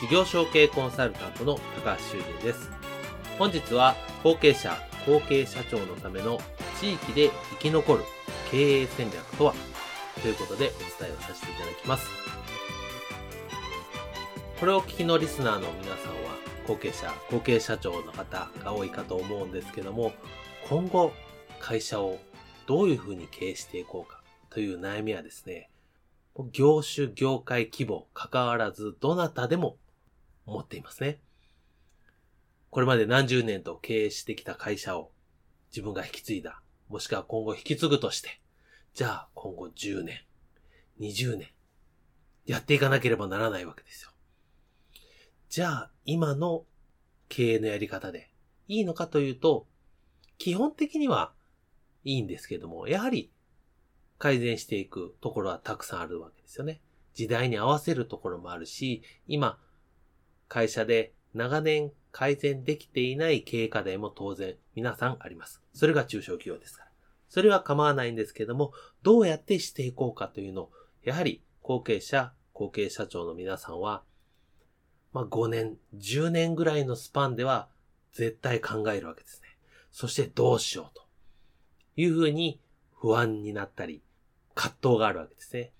事業承継コンサルタントの高橋修人です。本日は後継者、後継社長のための地域で生き残る経営戦略とは？ということでお伝えをさせていただきます。これを聞きのリスナーの皆さんは後継者、後継社長の方が多いかと思うんですけども、今後会社をどういうふうに経営していこうかという悩みはですね、業種、業界規模、関わらず、どなたでも思っていますね。これまで何十年と経営してきた会社を自分が引き継いだ、もしくは今後引き継ぐとして、じゃあ今後10年、20年、やっていかなければならないわけですよ。じゃあ今の経営のやり方でいいのかというと、基本的にはいいんですけども、やはり改善していくところはたくさんあるわけですよね。時代に合わせるところもあるし、今会社で長年改善できていない経営課題も当然皆さんあります。それが中小企業ですから。それは構わないんですけども、どうやってしていこうかというのを、やはり後継者、後継社長の皆さんは、まあ5年、10年ぐらいのスパンでは絶対考えるわけですね。そしてどうしようというふうに不安になったり、葛藤があるわけですね。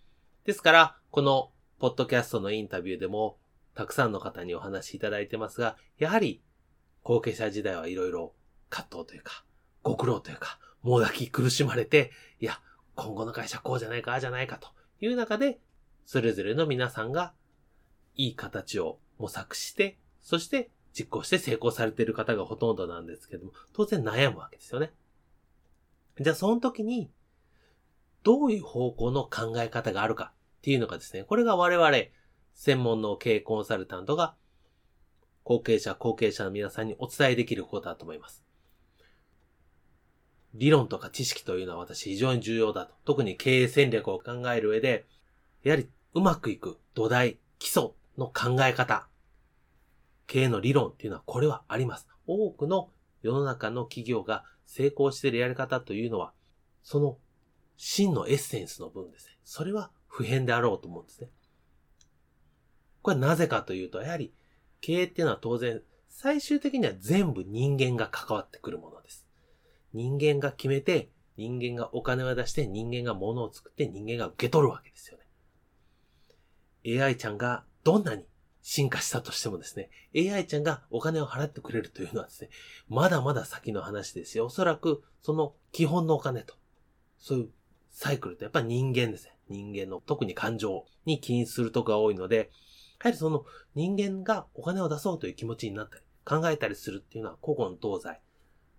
ですから、このポッドキャストのインタビューでもたくさんの方にお話しいただいてますが、やはり、後継者時代はいろいろ葛藤というか、ご苦労というか、もうだき苦しまれて、いや、今後の会社こうじゃないか、ああじゃないかという中で、それぞれの皆さんがいい形を模索して、そして実行して成功されている方がほとんどなんですけども、当然悩むわけですよね。じゃあその時に、どういう方向の考え方があるかっていうのがですね、これが我々専門の経営コンサルタントが、後継者、後継者の皆さんにお伝えできることだと思います。理論とか知識というのは私非常に重要だと。特に経営戦略を考える上で、やはりうまくいく土台、基礎の考え方、経営の理論っていうのはこれはあります。多くの世の中の企業が成功しているやり方というのは、その真のエッセンスの分ですね。それは普遍であろうと思うんですね。これなぜかというと、やはり経営っていうのは当然、最終的には全部人間が関わってくるものです。人間が決めて、人間がお金を出して、人間が物を作って、人間が受け取るわけですよね。AI ちゃんがどんなに進化したとしてもですね、AI ちゃんがお金を払ってくれるというのはですね、まだまだ先の話ですよ。おそらく、その基本のお金と、そういうサイクルってやっぱ人間ですね。人間の特に感情に起因するとこが多いので、やはりその人間がお金を出そうという気持ちになったり、考えたりするっていうのは古今東西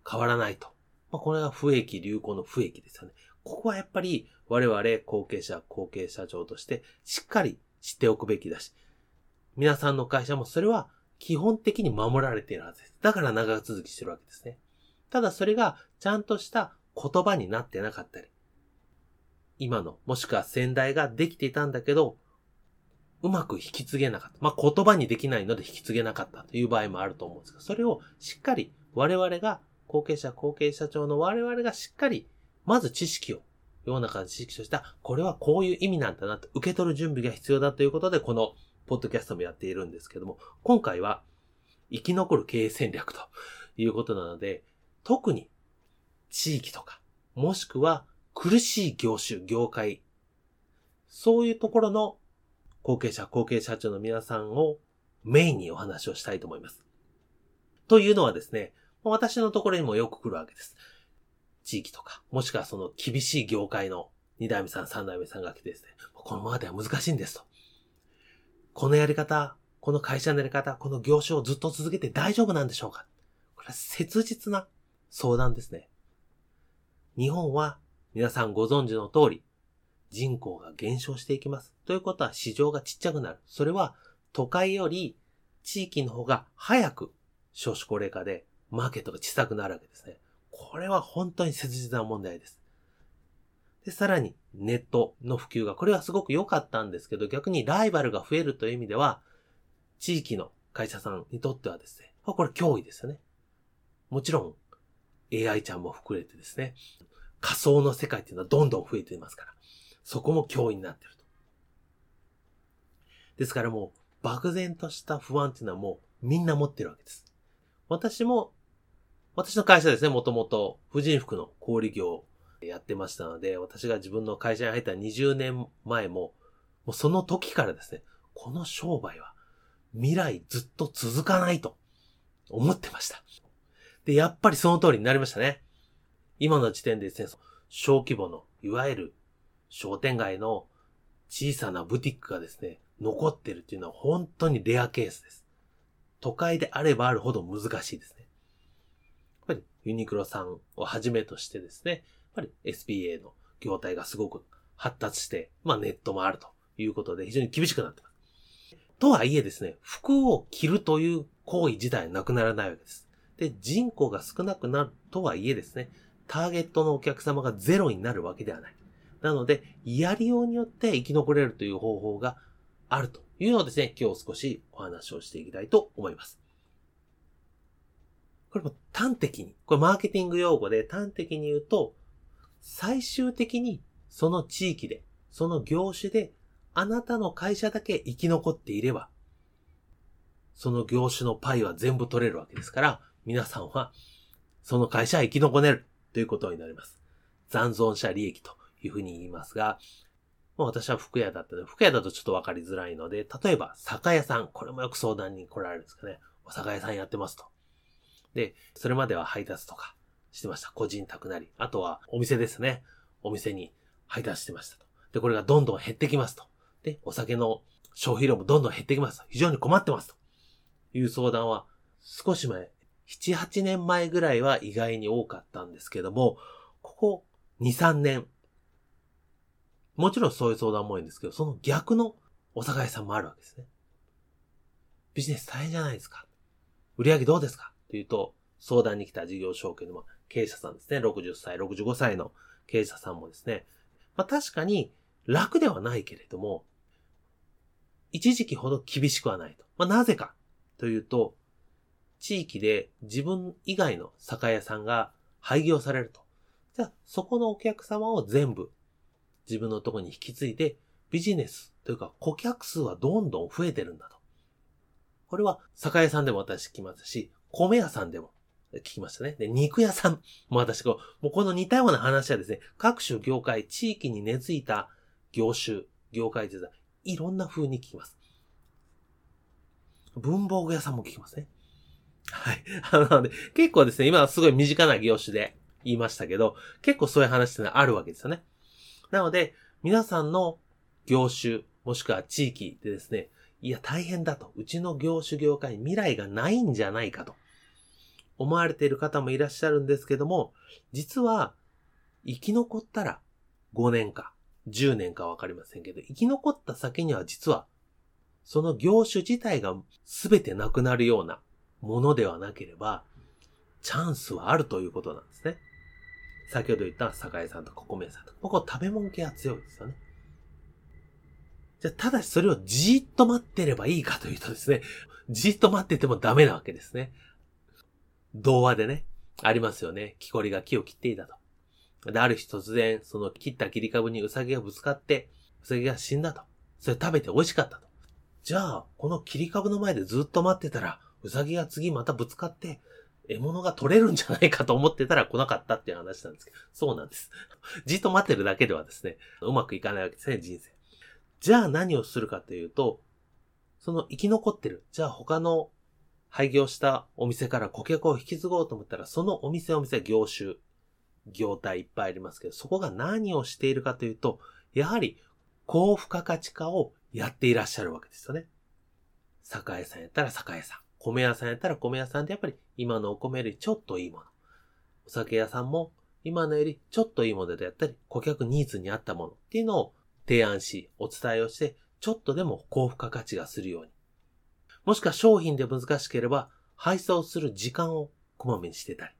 変わらないと。まあ、これが不益流行の不益ですよね。ここはやっぱり我々後継者、後継社長としてしっかり知っておくべきだし、皆さんの会社もそれは基本的に守られているはずです。だから長続きしてるわけですね。ただそれがちゃんとした言葉になってなかったり、今の、もしくは先代ができていたんだけど、うまく引き継げなかった。まあ、言葉にできないので引き継げなかったという場合もあると思うんですが、それをしっかり我々が、後継者、後継社長の我々がしっかり、まず知識を、世の中の知識とした、これはこういう意味なんだなと受け取る準備が必要だということで、このポッドキャストもやっているんですけども、今回は生き残る経営戦略ということなので、特に地域とか、もしくは苦しい業種、業界、そういうところの後継者、後継社長の皆さんをメインにお話をしたいと思います。というのはですね、私のところにもよく来るわけです。地域とか、もしくはその厳しい業界の二代目さん、三代目さんが来てですね、このままでは難しいんですと。このやり方、この会社のやり方、この業種をずっと続けて大丈夫なんでしょうかこれは切実な相談ですね。日本は皆さんご存知の通り、人口が減少していきます。ということは市場がちっちゃくなる。それは都会より地域の方が早く少子高齢化でマーケットが小さくなるわけですね。これは本当に切実な問題です。で、さらにネットの普及が、これはすごく良かったんですけど、逆にライバルが増えるという意味では、地域の会社さんにとってはですね、これ脅威ですよね。もちろん AI ちゃんも含めてですね、仮想の世界っていうのはどんどん増えていますから、そこも脅威になっていると。ですからもう、漠然とした不安っていうのはもうみんな持ってるわけです。私も、私の会社ですね、もともと、婦人服の小売業をやってましたので、私が自分の会社に入った20年前も、もうその時からですね、この商売は未来ずっと続かないと思ってました。で、やっぱりその通りになりましたね。今の時点でですね、小規模の、いわゆる商店街の小さなブティックがですね、残ってるっていうのは本当にレアケースです。都会であればあるほど難しいですね。やっぱりユニクロさんをはじめとしてですね、やっぱり SPA の業態がすごく発達して、まあネットもあるということで非常に厳しくなってます。とはいえですね、服を着るという行為自体なくならないわけです。で、人口が少なくなるとはいえですね、ターゲットのお客様がゼロになるわけではない。なので、やりようによって生き残れるという方法があるというのをですね、今日少しお話をしていきたいと思います。これも端的に、これマーケティング用語で端的に言うと、最終的にその地域で、その業種で、あなたの会社だけ生き残っていれば、その業種のパイは全部取れるわけですから、皆さんは、その会社は生き残れる。ということになります。残存者利益というふうに言いますが、もう私は服屋だったので、服屋だとちょっとわかりづらいので、例えば、酒屋さん、これもよく相談に来られるんですかね。お酒屋さんやってますと。で、それまでは配達とかしてました。個人宅なり。あとはお店ですね。お店に配達してましたと。で、これがどんどん減ってきますと。で、お酒の消費量もどんどん減ってきますと。非常に困ってますと。いう相談は少し前、7、8年前ぐらいは意外に多かったんですけども、ここ2、3年、もちろんそういう相談も多いんですけど、その逆のお酒屋さんもあるわけですね。ビジネス大変じゃないですか。売上どうですかというと、相談に来た事業承継の経営者さんですね。60歳、65歳の経営者さんもですね。まあ確かに楽ではないけれども、一時期ほど厳しくはないと。まあなぜかというと、地域で自分以外の酒屋さんが廃業されると。じゃあ、そこのお客様を全部自分のとこに引き継いで、ビジネスというか顧客数はどんどん増えてるんだと。これは酒屋さんでも私聞きますし、米屋さんでも聞きましたね。で、肉屋さんも私こう、もうこの似たような話はですね、各種業界、地域に根付いた業種、業界でいろんな風に聞きます。文房具屋さんも聞きますね。はい。なので、結構ですね、今はすごい身近な業種で言いましたけど、結構そういう話ってのはあるわけですよね。なので、皆さんの業種、もしくは地域でですね、いや、大変だと。うちの業種業界未来がないんじゃないかと思われている方もいらっしゃるんですけども、実は生き残ったら5年か10年かわかりませんけど、生き残った先には実はその業種自体が全てなくなるようなものではなければ、チャンスはあるということなんですね。先ほど言った酒屋さんとか米屋さんとか、ここ食べ物系は強いですよね。じゃあ、ただしそれをじーっと待ってればいいかというとですね、じーっと待っててもダメなわけですね。童話でね、ありますよね。木こりが木を切っていたと。で、ある日突然、その切った切り株にウサギがぶつかって、ウサギが死んだと。それ食べて美味しかったと。じゃあ、この切り株の前でずっと待ってたら、うさぎが次またぶつかって、獲物が取れるんじゃないかと思ってたら来なかったっていう話なんですけど、そうなんです。じっと待ってるだけではですね、うまくいかないわけですね、人生。じゃあ何をするかというと、その生き残ってる、じゃあ他の廃業したお店から顧客を引き継ごうと思ったら、そのお店お店業種、業態いっぱいありますけど、そこが何をしているかというと、やはり高付加価値化をやっていらっしゃるわけですよね。酒屋さんやったら酒屋さん。米屋さんやったら米屋さんでやっぱり今のお米よりちょっといいもの。お酒屋さんも今のよりちょっといいものであったり、顧客ニーズに合ったものっていうのを提案し、お伝えをして、ちょっとでも高付加価値がするように。もしくは商品で難しければ、配送する時間をこまめにしてたり。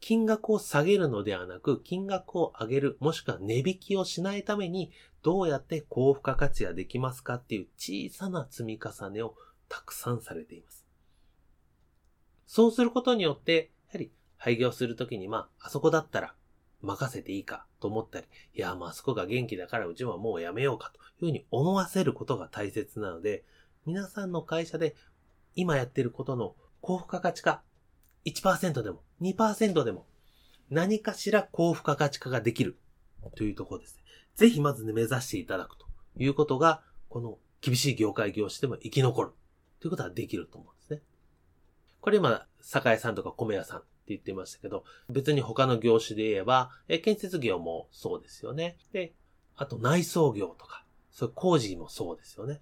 金額を下げるのではなく、金額を上げる、もしくは値引きをしないために、どうやって高付加価値ができますかっていう小さな積み重ねをたくさんされています。そうすることによって、やはり廃業するときに、まあ、あそこだったら任せていいかと思ったり、いや、まあ、あそこが元気だからうちはもうやめようかというふうに思わせることが大切なので、皆さんの会社で今やってることの高付加価値化1%でも2%でも何かしら高付加価値化ができるというところですね。ぜひまずね、目指していただくということが、この厳しい業界業種でも生き残るということはできると思うんですね。これ今、酒屋さんとか米屋さんって言ってましたけど、別に他の業種で言えば、え建設業もそうですよね。で、あと内装業とか、そういう工事もそうですよね。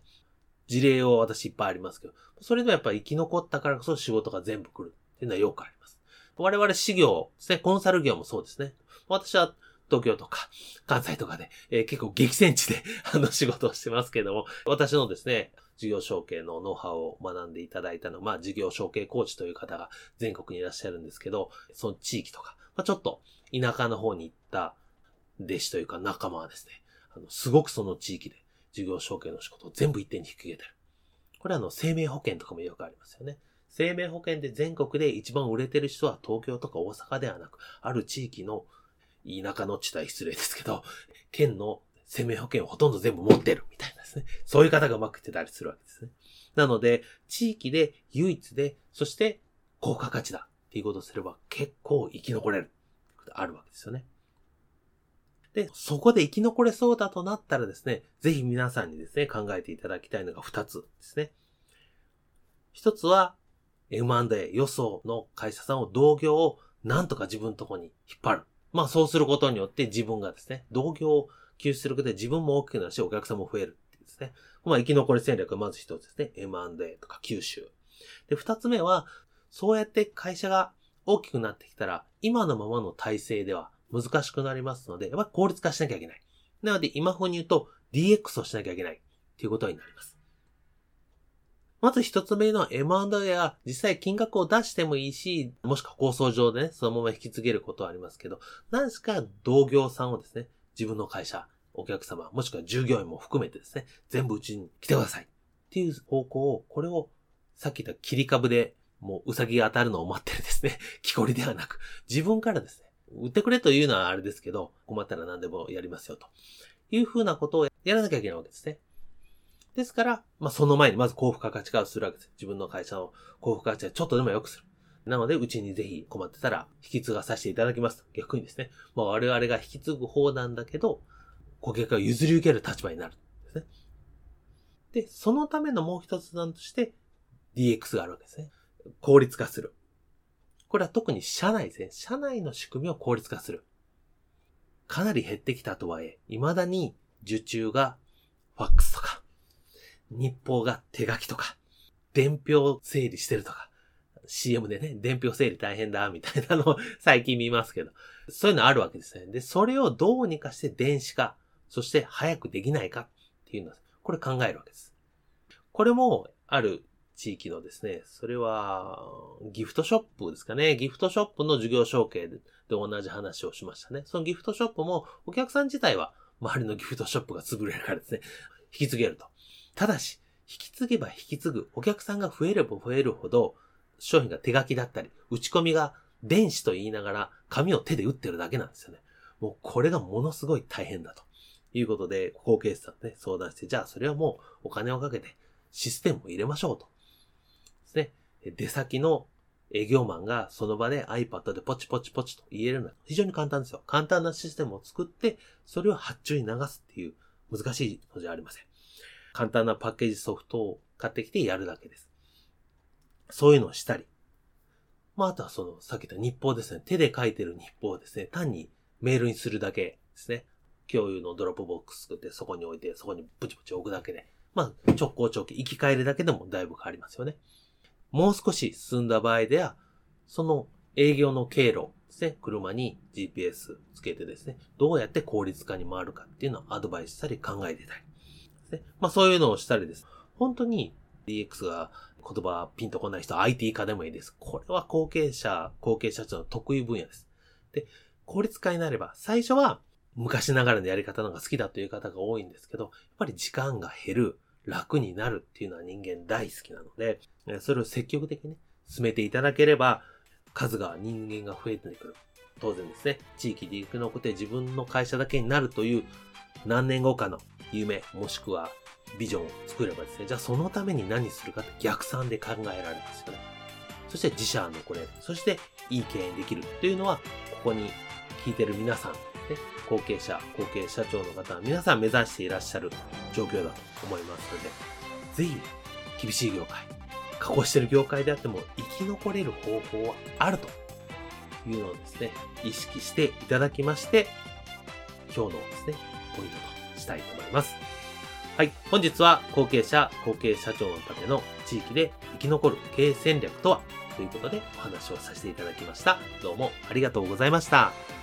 事例を私いっぱいありますけど、それでもやっぱり生き残ったからこそ仕事が全部来るっていうのはよくあります。我々事業ですね、コンサル業もそうですね。私は東京とか関西とかで、えー、結構激戦地であの仕事をしてますけども、私のですね、事業承継のノウハウを学んでいただいたのは、まあ事業承継コーチという方が全国にいらっしゃるんですけど、その地域とか、まあ、ちょっと田舎の方に行った弟子というか仲間はですね、あのすごくその地域で事業承継の仕事を全部一点に引き受けてる。これはあの生命保険とかもよくありますよね。生命保険で全国で一番売れてる人は東京とか大阪ではなく、ある地域の田舎の地帯失礼ですけど、県の生命保険をほとんど全部持ってるですね。そういう方がうまくいってたりするわけですね。なので、地域で唯一で、そして高価価値だっていうことをすれば結構生き残れるあるわけですよね。で、そこで生き残れそうだとなったらですね、ぜひ皆さんにですね、考えていただきたいのが2つですね。1つは、M&A 予想の会社さんを同業をなんとか自分のとこに引っ張る。まあそうすることによって自分がですね、同業を吸収することで自分も大きくなるし、お客さんも増えるね。まあ生き残り戦略はまず一つですね。M&A とか吸収。で、二つ目は、そうやって会社が大きくなってきたら、今のままの体制では難しくなりますので、やっぱり効率化しなきゃいけない。なので、今風に言うと DX をしなきゃいけないっていうことになります。まず一つ目の M&A は実際金額を出してもいいし、もしくは構想上でね、そのまま引き継げることはありますけど、何しか同業さんをですね、自分の会社、お客様、もしくは従業員も含めてですね、全部うちに来てくださいっていう方向を、これをさっき言った切り株でもううさぎが当たるのを待ってるですね、木こりではなく、自分からですね、売ってくれというのはあれですけど、困ったら何でもやりますよと。いうふうなことをやらなきゃいけないわけですね。ですから、まあ、その前にまず高付加価値化をするわけです。自分の会社の高付加価値をちょっとでも良くする。なので、うちにぜひ困ってたら引き継がさせていただきます。逆にですね。まあ、我々が引き継ぐ方なんだけど、顧客が譲り受ける立場になる。ですね。で、そのためのもう一つなんとして DX があるわけですね。効率化する。これは特に社内ですね。社内の仕組みを効率化する。かなり減ってきたとはいえ、未だに受注がファックスとか、日報が手書きとか、伝票整理してるとか、CM でね、伝票整理大変だ、みたいなのを最近見ますけど、そういうのあるわけですね。で、それをどうにかして電子化、そして早くできないかっていうのは、これ考えるわけです。これも、ある地域のですね、それは、ギフトショップですかね。ギフトショップの授業承継で同じ話をしましたね。そのギフトショップも、お客さん自体は、周りのギフトショップが潰れるからですね、引き継げると。ただし、引き継げば引き継ぐ、お客さんが増えれば増えるほど、商品が手書きだったり、打ち込みが電子と言いながら、紙を手で打ってるだけなんですよね。もうこれがものすごい大変だと。いうことで、後継者とね、相談して、じゃあそれはもうお金をかけてシステムを入れましょうと。ですね。出先の営業マンがその場で iPad でポチポチポチと言えるのは非常に簡単ですよ。簡単なシステムを作って、それを発注に流すっていう難しいのじゃありません。簡単なパッケージソフトを買ってきてやるだけです。そういうのをしたり。まあ、あとはその、さっき言った日報ですね。手で書いてる日報をですね、単にメールにするだけですね。共有のドロップボックス作ってそこに置いて、そこにプチプチ置くだけで。まあ、直行直帰、行き帰るだけでもだいぶ変わりますよね。もう少し進んだ場合では、その営業の経路ですね、車に GPS つけてですね、どうやって効率化に回るかっていうのをアドバイスしたり考えてたり。ね。まあそういうのをしたりです。本当に DX が言葉ピンとこない人、IT 化でもいいです。これは後継者、後継者長の得意分野です。で、効率化になれば、最初は昔ながらのやり方のが好きだという方が多いんですけど、やっぱり時間が減る、楽になるっていうのは人間大好きなので、それを積極的に進めていただければ、数が人間が増えてくる。当然ですね、地域で生き残って自分の会社だけになるという何年後かの夢、もしくはビジョンを作ればですね、じゃあそのために何するかって逆算で考えられますよね。そして自社のこれ、そしていい経営できるというのは、ここに聞いてる皆さん、ね、後継者、後継社長の方は皆さん目指していらっしゃる状況だと思いますので、ぜひ厳しい業界、加工してる業界であっても生き残れる方法はあるというのをですね、意識していただきまして、今日のですね、ポイントとしたいと思います。はい。本日は後継者、後継社長のための地域で生き残る経営戦略とはということでお話をさせていただきました。どうもありがとうございました。